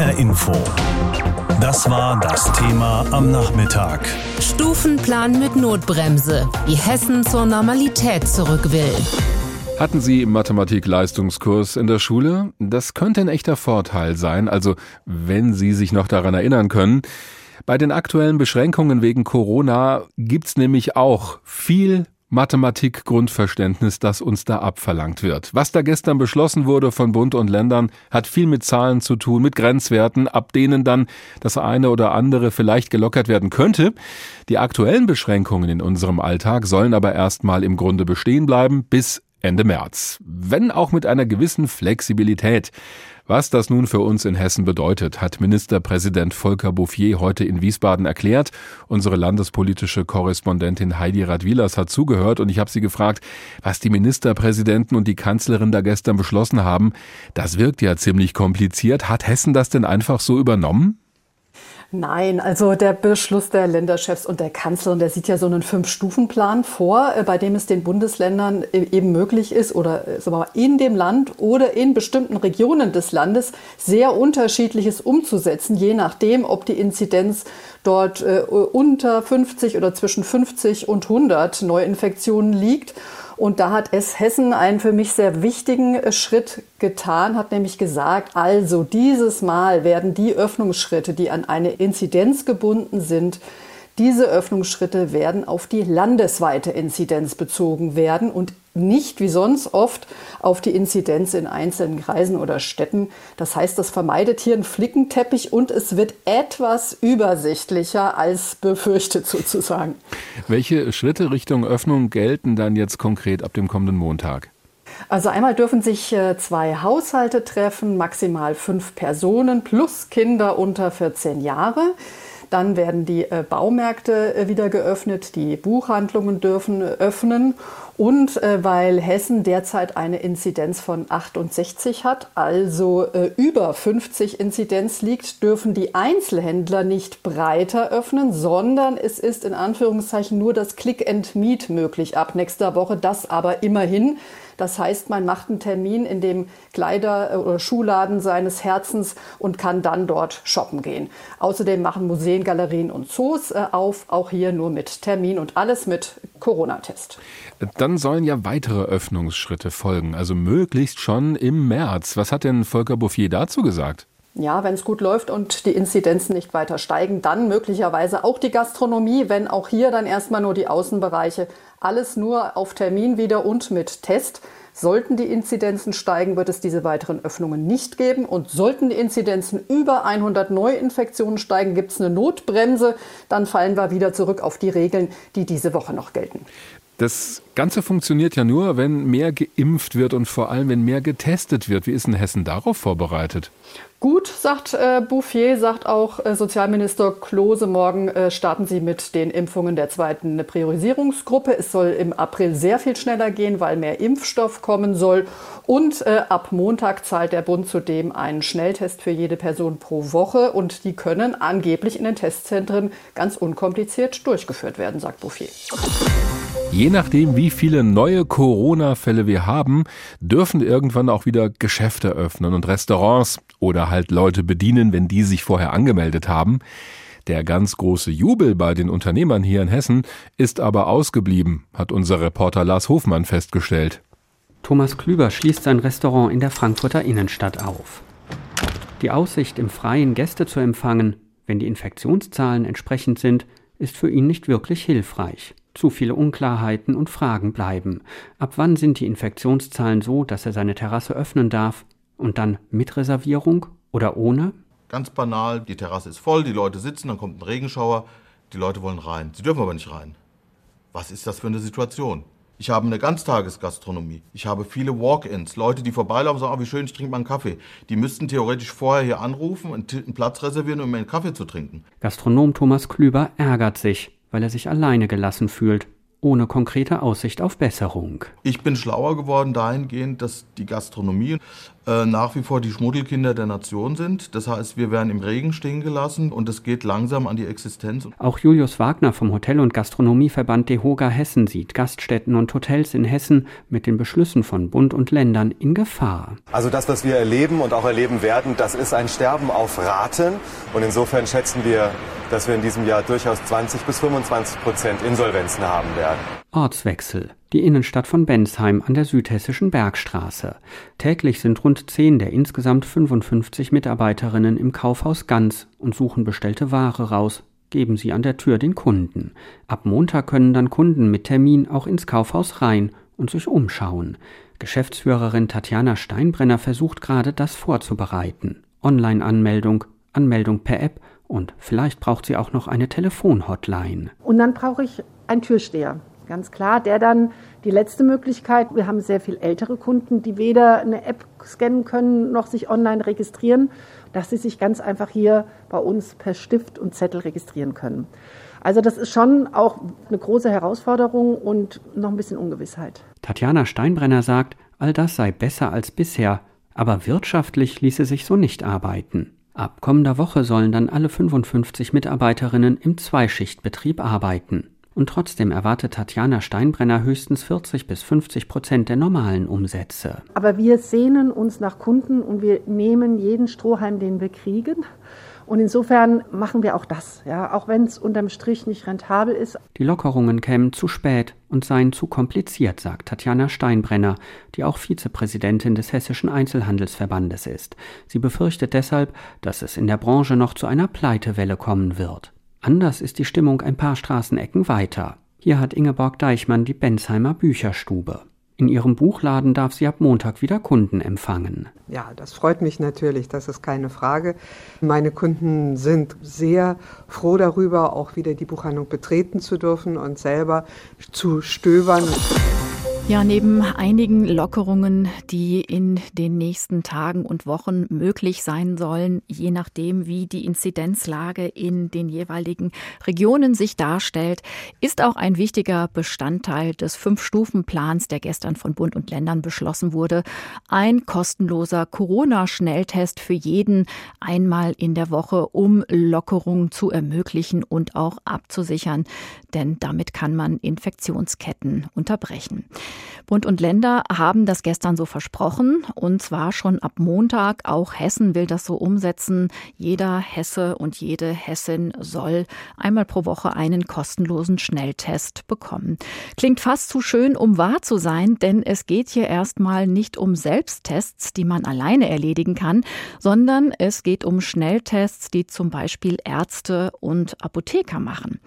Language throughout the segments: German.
HR Info. Das war das Thema am Nachmittag. Stufenplan mit Notbremse, wie Hessen zur Normalität zurück will. Hatten Sie Mathematik-Leistungskurs in der Schule? Das könnte ein echter Vorteil sein, also wenn Sie sich noch daran erinnern können. Bei den aktuellen Beschränkungen wegen Corona gibt's nämlich auch viel Mathematik-Grundverständnis, das uns da abverlangt wird. Was da gestern beschlossen wurde von Bund und Ländern, hat viel mit Zahlen zu tun, mit Grenzwerten, ab denen dann das eine oder andere vielleicht gelockert werden könnte. Die aktuellen Beschränkungen in unserem Alltag sollen aber erstmal im Grunde bestehen bleiben bis Ende März. Wenn auch mit einer gewissen Flexibilität. Was das nun für uns in Hessen bedeutet, hat Ministerpräsident Volker Bouffier heute in Wiesbaden erklärt. Unsere landespolitische Korrespondentin Heidi Radwilas hat zugehört und ich habe sie gefragt, was die Ministerpräsidenten und die Kanzlerin da gestern beschlossen haben. Das wirkt ja ziemlich kompliziert. Hat Hessen das denn einfach so übernommen? Nein, also der Beschluss der Länderchefs und der Kanzlerin, der sieht ja so einen Fünf-Stufen-Plan vor, äh, bei dem es den Bundesländern e-, eben möglich ist oder äh, in dem Land oder in bestimmten Regionen des Landes sehr unterschiedliches umzusetzen, je nachdem, ob die Inzidenz dort äh, unter 50 oder zwischen 50 und 100 Neuinfektionen liegt. Und da hat es Hessen einen für mich sehr wichtigen äh, Schritt getan, hat nämlich gesagt, also dieses Mal werden die Öffnungsschritte, die an eine Inzidenz gebunden sind, diese Öffnungsschritte werden auf die landesweite Inzidenz bezogen werden und nicht wie sonst oft auf die Inzidenz in einzelnen Kreisen oder Städten. Das heißt, das vermeidet hier einen Flickenteppich und es wird etwas übersichtlicher als befürchtet sozusagen. Welche Schritte Richtung Öffnung gelten dann jetzt konkret ab dem kommenden Montag? Also einmal dürfen sich äh, zwei Haushalte treffen, maximal fünf Personen plus Kinder unter 14 Jahre. Dann werden die äh, Baumärkte äh, wieder geöffnet, die Buchhandlungen dürfen öffnen. Und äh, weil Hessen derzeit eine Inzidenz von 68 hat, also über 50 Inzidenz liegt, dürfen die Einzelhändler nicht breiter öffnen, sondern es ist in Anführungszeichen nur das Click and Meet möglich ab nächster Woche. Das aber immerhin das heißt, man macht einen Termin in dem Kleider- oder Schuhladen seines Herzens und kann dann dort shoppen gehen. Außerdem machen Museen, Galerien und Zoos äh, auf, auch hier nur mit Termin und alles mit Corona-Test. Dann sollen ja weitere Öffnungsschritte folgen, also möglichst schon im März. Was hat denn Volker Bouffier dazu gesagt? Ja, wenn es gut läuft und die Inzidenzen nicht weiter steigen, dann möglicherweise auch die Gastronomie, wenn auch hier dann erstmal nur die Außenbereiche. Alles nur auf Termin wieder und mit Test. Sollten die Inzidenzen steigen, wird es diese weiteren Öffnungen nicht geben. Und sollten die Inzidenzen über 100 Neuinfektionen steigen, gibt es eine Notbremse. Dann fallen wir wieder zurück auf die Regeln, die diese Woche noch gelten. Das Ganze funktioniert ja nur, wenn mehr geimpft wird und vor allem, wenn mehr getestet wird. Wie ist denn Hessen darauf vorbereitet? Gut, sagt äh, Bouffier, sagt auch äh, Sozialminister Klose. Morgen äh, starten sie mit den Impfungen der zweiten Priorisierungsgruppe. Es soll im April sehr viel schneller gehen, weil mehr Impfstoff kommen soll. Und äh, ab Montag zahlt der Bund zudem einen Schnelltest für jede Person pro Woche. Und die können angeblich in den Testzentren ganz unkompliziert durchgeführt werden, sagt Bouffier. Je nachdem, wie viele neue Corona-Fälle wir haben, dürfen irgendwann auch wieder Geschäfte öffnen und Restaurants oder halt Leute bedienen, wenn die sich vorher angemeldet haben. Der ganz große Jubel bei den Unternehmern hier in Hessen ist aber ausgeblieben, hat unser Reporter Lars Hofmann festgestellt. Thomas Klüber schließt sein Restaurant in der Frankfurter Innenstadt auf. Die Aussicht, im Freien Gäste zu empfangen, wenn die Infektionszahlen entsprechend sind, ist für ihn nicht wirklich hilfreich. Zu viele Unklarheiten und Fragen bleiben. Ab wann sind die Infektionszahlen so, dass er seine Terrasse öffnen darf? Und dann mit Reservierung oder ohne? Ganz banal, die Terrasse ist voll, die Leute sitzen, dann kommt ein Regenschauer, die Leute wollen rein. Sie dürfen aber nicht rein. Was ist das für eine Situation? Ich habe eine Ganztagesgastronomie. Ich habe viele Walk-ins. Leute, die vorbeilaufen und sagen, oh, wie schön, ich trinke mal einen Kaffee. Die müssten theoretisch vorher hier anrufen und einen Platz reservieren, um einen Kaffee zu trinken. Gastronom Thomas Klüber ärgert sich weil er sich alleine gelassen fühlt ohne konkrete Aussicht auf Besserung. Ich bin schlauer geworden dahingehend, dass die Gastronomie äh, nach wie vor die Schmuddelkinder der Nation sind. Das heißt, wir werden im Regen stehen gelassen und es geht langsam an die Existenz. Auch Julius Wagner vom Hotel- und Gastronomieverband DEHOGA Hessen sieht Gaststätten und Hotels in Hessen mit den Beschlüssen von Bund und Ländern in Gefahr. Also das, was wir erleben und auch erleben werden, das ist ein Sterben auf Raten. Und insofern schätzen wir, dass wir in diesem Jahr durchaus 20 bis 25 Prozent Insolvenzen haben werden. Ortswechsel. Die Innenstadt von Bensheim an der südhessischen Bergstraße. Täglich sind rund zehn der insgesamt 55 Mitarbeiterinnen im Kaufhaus Ganz und suchen bestellte Ware raus, geben sie an der Tür den Kunden. Ab Montag können dann Kunden mit Termin auch ins Kaufhaus rein und sich umschauen. Geschäftsführerin Tatjana Steinbrenner versucht gerade, das vorzubereiten. Online-Anmeldung, Anmeldung per App und vielleicht braucht sie auch noch eine Telefonhotline. Und dann brauche ich einen Türsteher Ganz klar, der dann die letzte Möglichkeit, wir haben sehr viel ältere Kunden, die weder eine App scannen können noch sich online registrieren, dass sie sich ganz einfach hier bei uns per Stift und Zettel registrieren können. Also das ist schon auch eine große Herausforderung und noch ein bisschen Ungewissheit. Tatjana Steinbrenner sagt, all das sei besser als bisher, aber wirtschaftlich ließe sich so nicht arbeiten. Ab kommender Woche sollen dann alle 55 Mitarbeiterinnen im Zweischichtbetrieb arbeiten. Und trotzdem erwartet Tatjana Steinbrenner höchstens 40 bis 50 Prozent der normalen Umsätze. Aber wir sehnen uns nach Kunden und wir nehmen jeden Strohhalm, den wir kriegen. Und insofern machen wir auch das, ja, auch wenn es unterm Strich nicht rentabel ist. Die Lockerungen kämen zu spät und seien zu kompliziert, sagt Tatjana Steinbrenner, die auch Vizepräsidentin des Hessischen Einzelhandelsverbandes ist. Sie befürchtet deshalb, dass es in der Branche noch zu einer Pleitewelle kommen wird. Anders ist die Stimmung ein paar Straßenecken weiter. Hier hat Ingeborg Deichmann die Bensheimer Bücherstube. In ihrem Buchladen darf sie ab Montag wieder Kunden empfangen. Ja, das freut mich natürlich, das ist keine Frage. Meine Kunden sind sehr froh darüber, auch wieder die Buchhandlung betreten zu dürfen und selber zu stöbern. Ja, neben einigen Lockerungen, die in den nächsten Tagen und Wochen möglich sein sollen, je nachdem, wie die Inzidenzlage in den jeweiligen Regionen sich darstellt, ist auch ein wichtiger Bestandteil des Fünf-Stufen-Plans, der gestern von Bund und Ländern beschlossen wurde, ein kostenloser Corona-Schnelltest für jeden einmal in der Woche, um Lockerungen zu ermöglichen und auch abzusichern. Denn damit kann man Infektionsketten unterbrechen. Bund und Länder haben das gestern so versprochen und zwar schon ab Montag. Auch Hessen will das so umsetzen. Jeder Hesse und jede Hessin soll einmal pro Woche einen kostenlosen Schnelltest bekommen. Klingt fast zu schön, um wahr zu sein, denn es geht hier erstmal nicht um Selbsttests, die man alleine erledigen kann, sondern es geht um Schnelltests, die zum Beispiel Ärzte und Apotheker machen.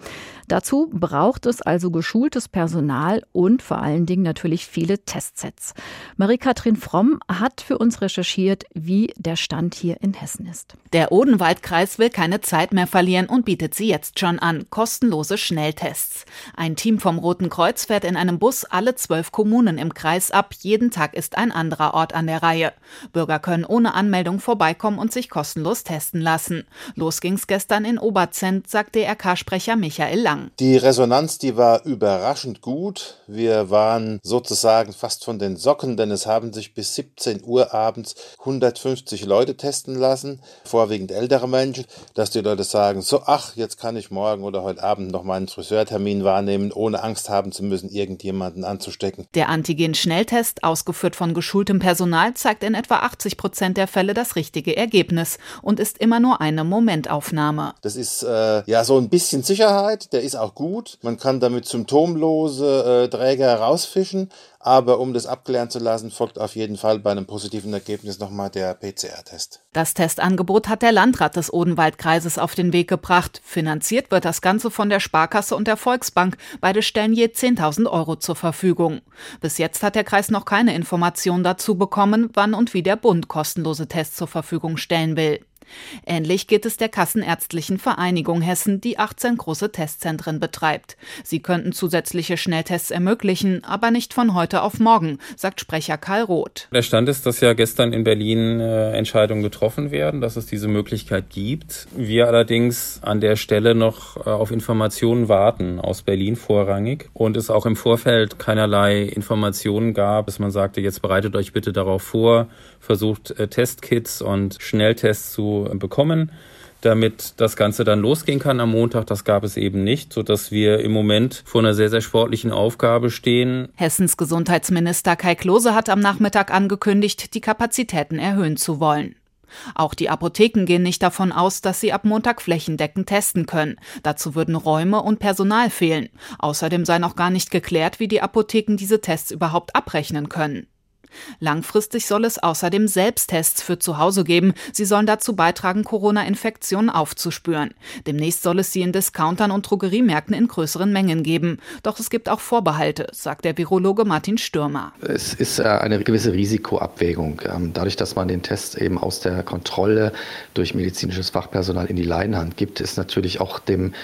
Dazu braucht es also geschultes Personal und vor allen Dingen natürlich viele Testsets. Marie-Kathrin Fromm hat für uns recherchiert, wie der Stand hier in Hessen ist. Der Odenwaldkreis will keine Zeit mehr verlieren und bietet sie jetzt schon an. Kostenlose Schnelltests. Ein Team vom Roten Kreuz fährt in einem Bus alle zwölf Kommunen im Kreis ab. Jeden Tag ist ein anderer Ort an der Reihe. Bürger können ohne Anmeldung vorbeikommen und sich kostenlos testen lassen. Los ging's gestern in Oberzent, sagt DRK-Sprecher Michael Lang lang. Die Resonanz, die war überraschend gut. Wir waren sozusagen fast von den Socken, denn es haben sich bis 17 Uhr abends 150 Leute testen lassen, vorwiegend ältere Menschen, dass die Leute sagen, so ach, jetzt kann ich morgen oder heute Abend noch meinen Friseurtermin wahrnehmen, ohne Angst haben zu müssen, irgendjemanden anzustecken. Der Antigen-Schnelltest, ausgeführt von geschultem Personal, zeigt in etwa 80 Prozent der Fälle das richtige Ergebnis und ist immer nur eine Momentaufnahme. Das ist äh, ja so ein bisschen Sicherheit, der ist auch gut. Man kann damit symptomlose äh, Träger herausfischen, aber um das abklären zu lassen, folgt auf jeden Fall bei einem positiven Ergebnis nochmal der PCR-Test. Das Testangebot hat der Landrat des Odenwaldkreises auf den Weg gebracht. Finanziert wird das Ganze von der Sparkasse und der Volksbank. Beide stellen je 10.000 Euro zur Verfügung. Bis jetzt hat der Kreis noch keine Information dazu bekommen, wann und wie der Bund kostenlose Tests zur Verfügung stellen will. Ähnlich geht es der Kassenärztlichen Vereinigung Hessen, die 18 große Testzentren betreibt. Sie könnten zusätzliche Schnelltests ermöglichen, aber nicht von heute auf morgen, sagt Sprecher Karl Roth. Der Stand ist, dass ja gestern in Berlin äh, Entscheidungen getroffen werden, dass es diese Möglichkeit gibt. Wir allerdings an der Stelle noch äh, auf Informationen warten, aus Berlin vorrangig. Und es auch im Vorfeld keinerlei Informationen gab, dass man sagte, jetzt bereitet euch bitte darauf vor, versucht äh, Testkits und Schnelltests zu bekommen damit das Ganze dann losgehen kann am Montag. Das gab es eben nicht, sodass wir im Moment vor einer sehr, sehr sportlichen Aufgabe stehen. Hessens Gesundheitsminister Kai Klose hat am Nachmittag angekündigt, die Kapazitäten erhöhen zu wollen. Auch die Apotheken gehen nicht davon aus, dass sie ab Montag flächendeckend testen können. Dazu würden Räume und Personal fehlen. Außerdem sei noch gar nicht geklärt, wie die Apotheken diese Tests überhaupt abrechnen können. Langfristig soll es außerdem Selbsttests für zu Hause geben. Sie sollen dazu beitragen, Corona-Infektionen aufzuspüren. Demnächst soll es sie in Discountern und Drogeriemärkten in größeren Mengen geben. Doch es gibt auch Vorbehalte, sagt der Virologe Martin Stürmer. Es ist äh, eine gewisse Risikoabwägung. Ähm, dadurch, dass man den Test eben aus der Kontrolle durch medizinisches Fachpersonal in die Leinhand gibt, ist natürlich auch dem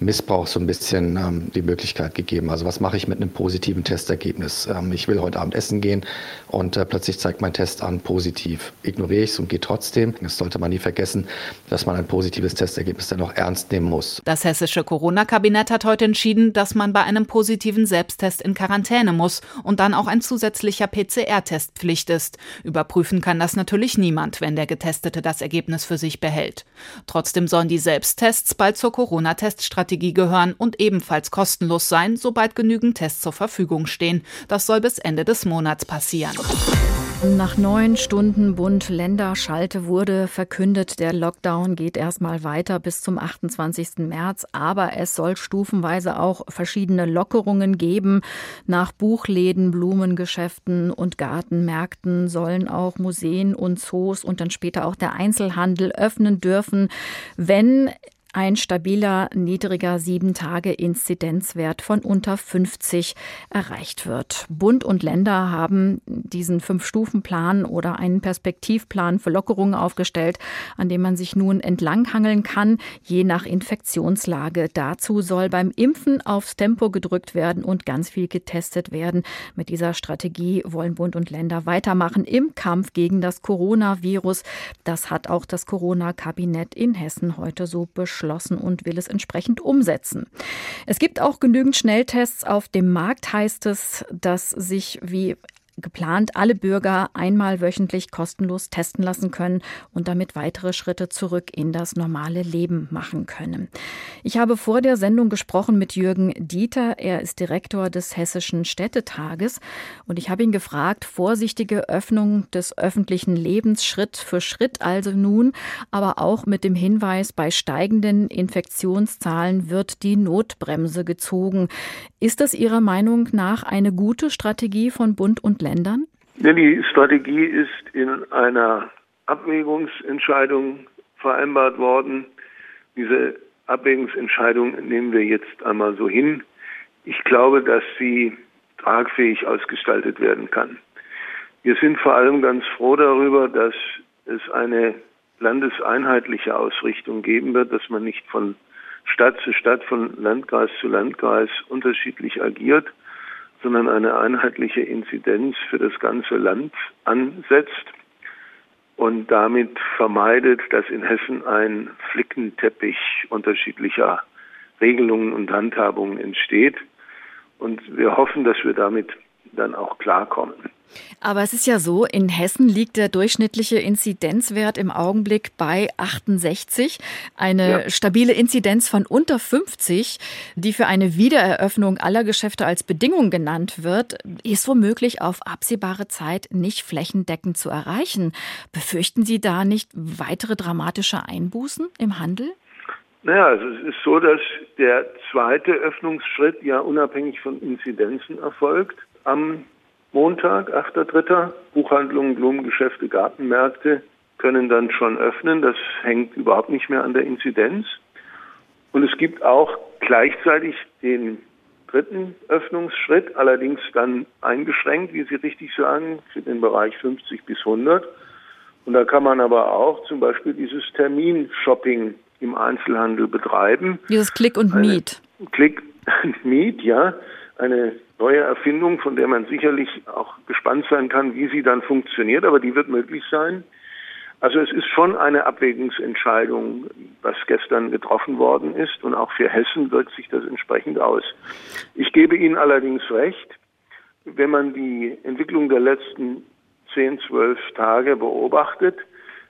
Missbrauch so ein bisschen ähm, die Möglichkeit gegeben. Also was mache ich mit einem positiven Testergebnis? Ähm, ich will heute Abend essen gehen und äh, plötzlich zeigt mein Test an positiv. Ignoriere ich es und gehe trotzdem. Das sollte man nie vergessen, dass man ein positives Testergebnis dann auch ernst nehmen muss. Das hessische Corona-Kabinett hat heute entschieden, dass man bei einem positiven Selbsttest in Quarantäne muss und dann auch ein zusätzlicher PCR-Test Pflicht ist. Überprüfen kann das natürlich niemand, wenn der Getestete das Ergebnis für sich behält. Trotzdem sollen die Selbsttests bald zur Corona-Teststrategie Strategie gehören und ebenfalls kostenlos sein, sobald genügend Tests zur Verfügung stehen. Das soll bis Ende des Monats passieren. Nach neun Stunden Bund-Länder-Schalte wurde verkündet, der Lockdown geht erstmal weiter bis zum 28. März, aber es soll stufenweise auch verschiedene Lockerungen geben. Nach Buchläden, Blumengeschäften und Gartenmärkten sollen auch Museen und Zoos und dann später auch der Einzelhandel öffnen dürfen, wenn ein stabiler, niedriger 7-Tage-Inzidenzwert von unter 50 erreicht wird. Bund und Länder haben diesen Fünf-Stufen-Plan oder einen Perspektivplan für Lockerungen aufgestellt, an dem man sich nun entlanghangeln kann, je nach Infektionslage. Dazu soll beim Impfen aufs Tempo gedrückt werden und ganz viel getestet werden. Mit dieser Strategie wollen Bund und Länder weitermachen im Kampf gegen das Coronavirus. Das hat auch das Corona-Kabinett in Hessen heute so beschlossen beschlossen und will es entsprechend umsetzen. Es gibt auch genügend Schnelltests auf dem Markt, heißt es, dass sich wie geplant alle Bürger einmal wöchentlich kostenlos testen lassen können und damit weitere Schritte zurück in das normale Leben machen können. Ich habe vor der Sendung gesprochen mit Jürgen Dieter. Er ist Direktor des Hessischen Städtetages und ich habe ihn gefragt, vorsichtige Öffnung des öffentlichen Lebens Schritt für Schritt also nun, aber auch mit dem Hinweis, bei steigenden Infektionszahlen wird die Notbremse gezogen. Ist das Ihrer Meinung nach eine gute Strategie von Bund und Ländern? Die Strategie ist in einer Abwägungsentscheidung vereinbart worden. Diese Abwägungsentscheidung nehmen wir jetzt einmal so hin. Ich glaube, dass sie tragfähig ausgestaltet werden kann. Wir sind vor allem ganz froh darüber, dass es eine landeseinheitliche Ausrichtung geben wird, dass man nicht von Stadt zu Stadt, von Landkreis zu Landkreis unterschiedlich agiert, sondern eine einheitliche Inzidenz für das ganze Land ansetzt und damit vermeidet, dass in Hessen ein Flickenteppich unterschiedlicher Regelungen und Handhabungen entsteht. Und wir hoffen, dass wir damit dann auch klarkommen. Aber es ist ja so, in Hessen liegt der durchschnittliche Inzidenzwert im Augenblick bei 68. Eine ja. stabile Inzidenz von unter 50, die für eine Wiedereröffnung aller Geschäfte als Bedingung genannt wird, ist womöglich auf absehbare Zeit nicht flächendeckend zu erreichen. Befürchten Sie da nicht weitere dramatische Einbußen im Handel? Naja, also es ist so, dass der zweite Öffnungsschritt ja unabhängig von Inzidenzen erfolgt. Am Montag, 8.3. Buchhandlungen, Blumengeschäfte, Gartenmärkte können dann schon öffnen. Das hängt überhaupt nicht mehr an der Inzidenz. Und es gibt auch gleichzeitig den dritten Öffnungsschritt, allerdings dann eingeschränkt, wie Sie richtig sagen, für den Bereich 50 bis 100. Und da kann man aber auch zum Beispiel dieses Terminshopping im Einzelhandel betreiben. Dieses Click und Meet. Click and Meet, ja. Eine neue Erfindung, von der man sicherlich auch gespannt sein kann, wie sie dann funktioniert, aber die wird möglich sein. Also es ist schon eine Abwägungsentscheidung, was gestern getroffen worden ist und auch für Hessen wirkt sich das entsprechend aus. Ich gebe Ihnen allerdings recht, wenn man die Entwicklung der letzten 10, 12 Tage beobachtet,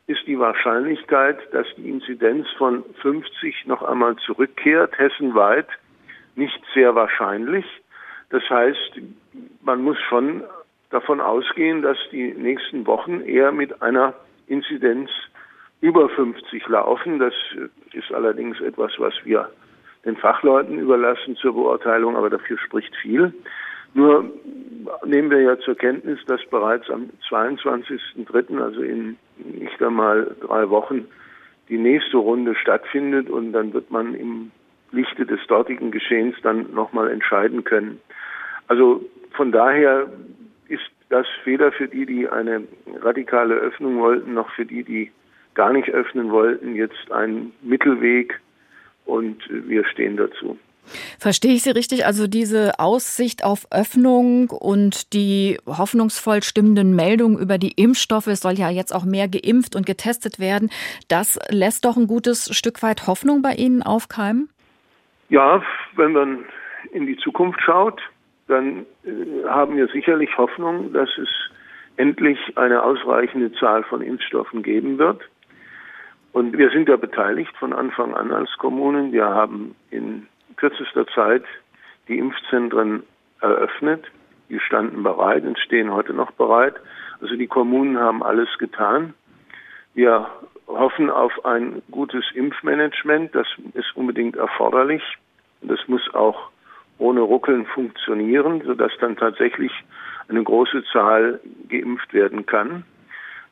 ist die Wahrscheinlichkeit, dass die Inzidenz von 50 noch einmal zurückkehrt, hessenweit, nicht sehr wahrscheinlich. Das heißt, man muss schon davon ausgehen, dass die nächsten Wochen eher mit einer Inzidenz über 50 laufen. Das ist allerdings etwas, was wir den Fachleuten überlassen zur Beurteilung, aber dafür spricht viel. Nur nehmen wir ja zur Kenntnis, dass bereits am 22.03., also in nicht einmal drei Wochen, die nächste Runde stattfindet und dann wird man im Lichte des dortigen Geschehens dann nochmal entscheiden können. Also von daher ist das weder für die, die eine radikale Öffnung wollten, noch für die, die gar nicht öffnen wollten, jetzt ein Mittelweg und wir stehen dazu. Verstehe ich Sie richtig? Also diese Aussicht auf Öffnung und die hoffnungsvoll stimmenden Meldungen über die Impfstoffe, es soll ja jetzt auch mehr geimpft und getestet werden, das lässt doch ein gutes Stück weit Hoffnung bei Ihnen aufkeimen? Ja, wenn man in die Zukunft schaut, dann äh, haben wir sicherlich Hoffnung, dass es endlich eine ausreichende Zahl von Impfstoffen geben wird. Und wir sind ja beteiligt von Anfang an als Kommunen. Wir haben in kürzester Zeit die Impfzentren eröffnet. Die standen bereit und stehen heute noch bereit. Also die Kommunen haben alles getan. Wir hoffen auf ein gutes Impfmanagement. Das ist unbedingt erforderlich. Und das muss auch ohne Ruckeln funktionieren, sodass dann tatsächlich eine große Zahl geimpft werden kann.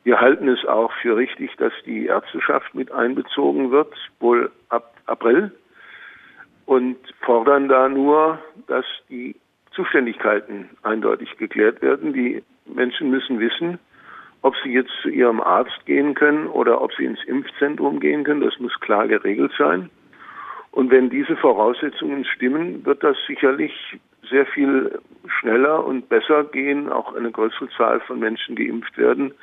Wir halten es auch für richtig, dass die Ärzteschaft mit einbezogen wird, wohl ab April und fordern da nur, dass die Zuständigkeiten eindeutig geklärt werden. Die Menschen müssen wissen, ob sie jetzt zu ihrem Arzt gehen können oder ob sie ins Impfzentrum gehen können. Das muss klar geregelt sein. Und wenn diese Voraussetzungen stimmen, wird das sicherlich sehr viel schneller und besser gehen, auch eine größere Zahl von Menschen geimpft werden,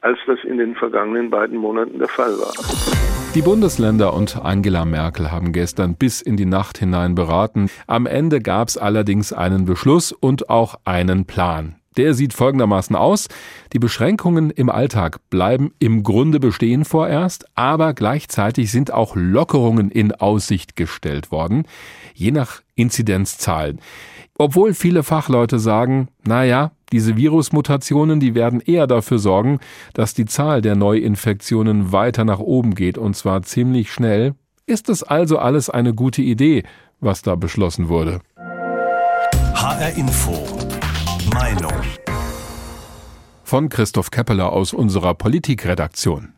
als das in den vergangenen beiden Monaten der Fall war. Die Bundesländer und Angela Merkel haben gestern bis in die Nacht hinein beraten. Am Ende gab es allerdings einen Beschluss und auch einen Plan. Der sieht folgendermaßen aus. Die Beschränkungen im Alltag bleiben im Grunde bestehen vorerst, aber gleichzeitig sind auch Lockerungen in Aussicht gestellt worden, je nach Inzidenzzahlen. Obwohl viele Fachleute sagen, naja, diese Virusmutationen, die werden eher dafür sorgen, dass die Zahl der Neuinfektionen weiter nach oben geht und zwar ziemlich schnell. Ist es also alles eine gute Idee, was da beschlossen wurde? HR Info. Meinung. Von Christoph Keppeler aus unserer Politikredaktion.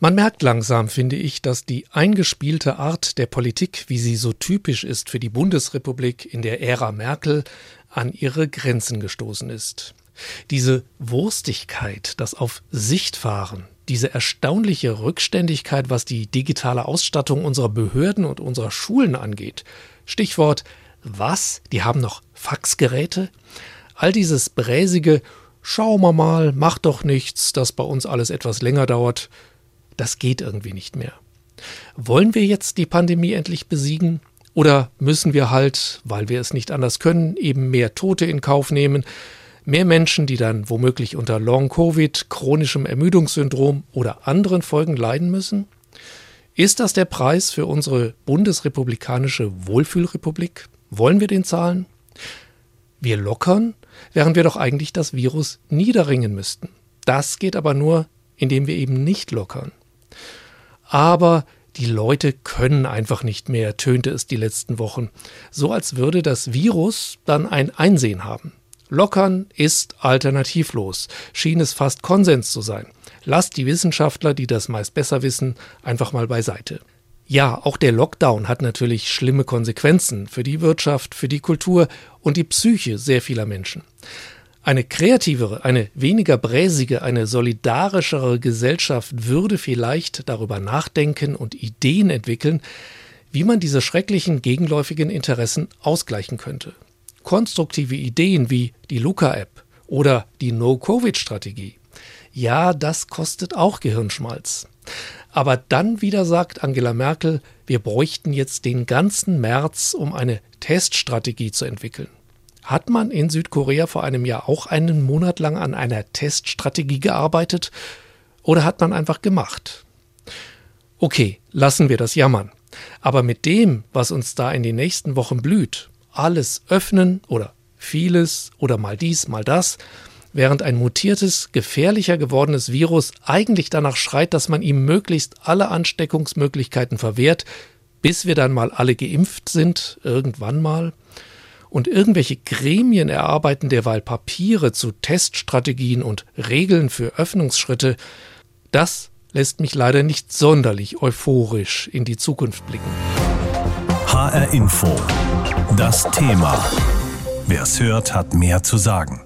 Man merkt langsam, finde ich, dass die eingespielte Art der Politik, wie sie so typisch ist für die Bundesrepublik in der Ära Merkel, an ihre Grenzen gestoßen ist. Diese Wurstigkeit, das auf Sicht fahren, diese erstaunliche Rückständigkeit, was die digitale Ausstattung unserer Behörden und unserer Schulen angeht. Stichwort was? Die haben noch Faxgeräte? All dieses bräsige Schauen wir mal, mach doch nichts, dass bei uns alles etwas länger dauert, das geht irgendwie nicht mehr. Wollen wir jetzt die Pandemie endlich besiegen? Oder müssen wir halt, weil wir es nicht anders können, eben mehr Tote in Kauf nehmen, mehr Menschen, die dann womöglich unter Long-Covid, chronischem Ermüdungssyndrom oder anderen Folgen leiden müssen? Ist das der Preis für unsere bundesrepublikanische Wohlfühlrepublik? Wollen wir den zahlen? Wir lockern, während wir doch eigentlich das Virus niederringen müssten. Das geht aber nur, indem wir eben nicht lockern. Aber die Leute können einfach nicht mehr, tönte es die letzten Wochen. So als würde das Virus dann ein Einsehen haben. Lockern ist alternativlos, schien es fast Konsens zu sein. Lasst die Wissenschaftler, die das meist besser wissen, einfach mal beiseite. Ja, auch der Lockdown hat natürlich schlimme Konsequenzen für die Wirtschaft, für die Kultur und die Psyche sehr vieler Menschen. Eine kreativere, eine weniger bräsige, eine solidarischere Gesellschaft würde vielleicht darüber nachdenken und Ideen entwickeln, wie man diese schrecklichen gegenläufigen Interessen ausgleichen könnte. konstruktive Ideen wie die Luca-App oder die No-Covid-Strategie. Ja, das kostet auch Gehirnschmalz. Aber dann wieder sagt Angela Merkel, wir bräuchten jetzt den ganzen März, um eine Teststrategie zu entwickeln. Hat man in Südkorea vor einem Jahr auch einen Monat lang an einer Teststrategie gearbeitet oder hat man einfach gemacht? Okay, lassen wir das jammern. Aber mit dem, was uns da in den nächsten Wochen blüht, alles öffnen oder vieles oder mal dies, mal das, während ein mutiertes, gefährlicher gewordenes Virus eigentlich danach schreit, dass man ihm möglichst alle Ansteckungsmöglichkeiten verwehrt, bis wir dann mal alle geimpft sind, irgendwann mal, und irgendwelche Gremien erarbeiten derweil Papiere zu Teststrategien und Regeln für Öffnungsschritte, das lässt mich leider nicht sonderlich euphorisch in die Zukunft blicken. HR Info. Das Thema. Wer es hört, hat mehr zu sagen.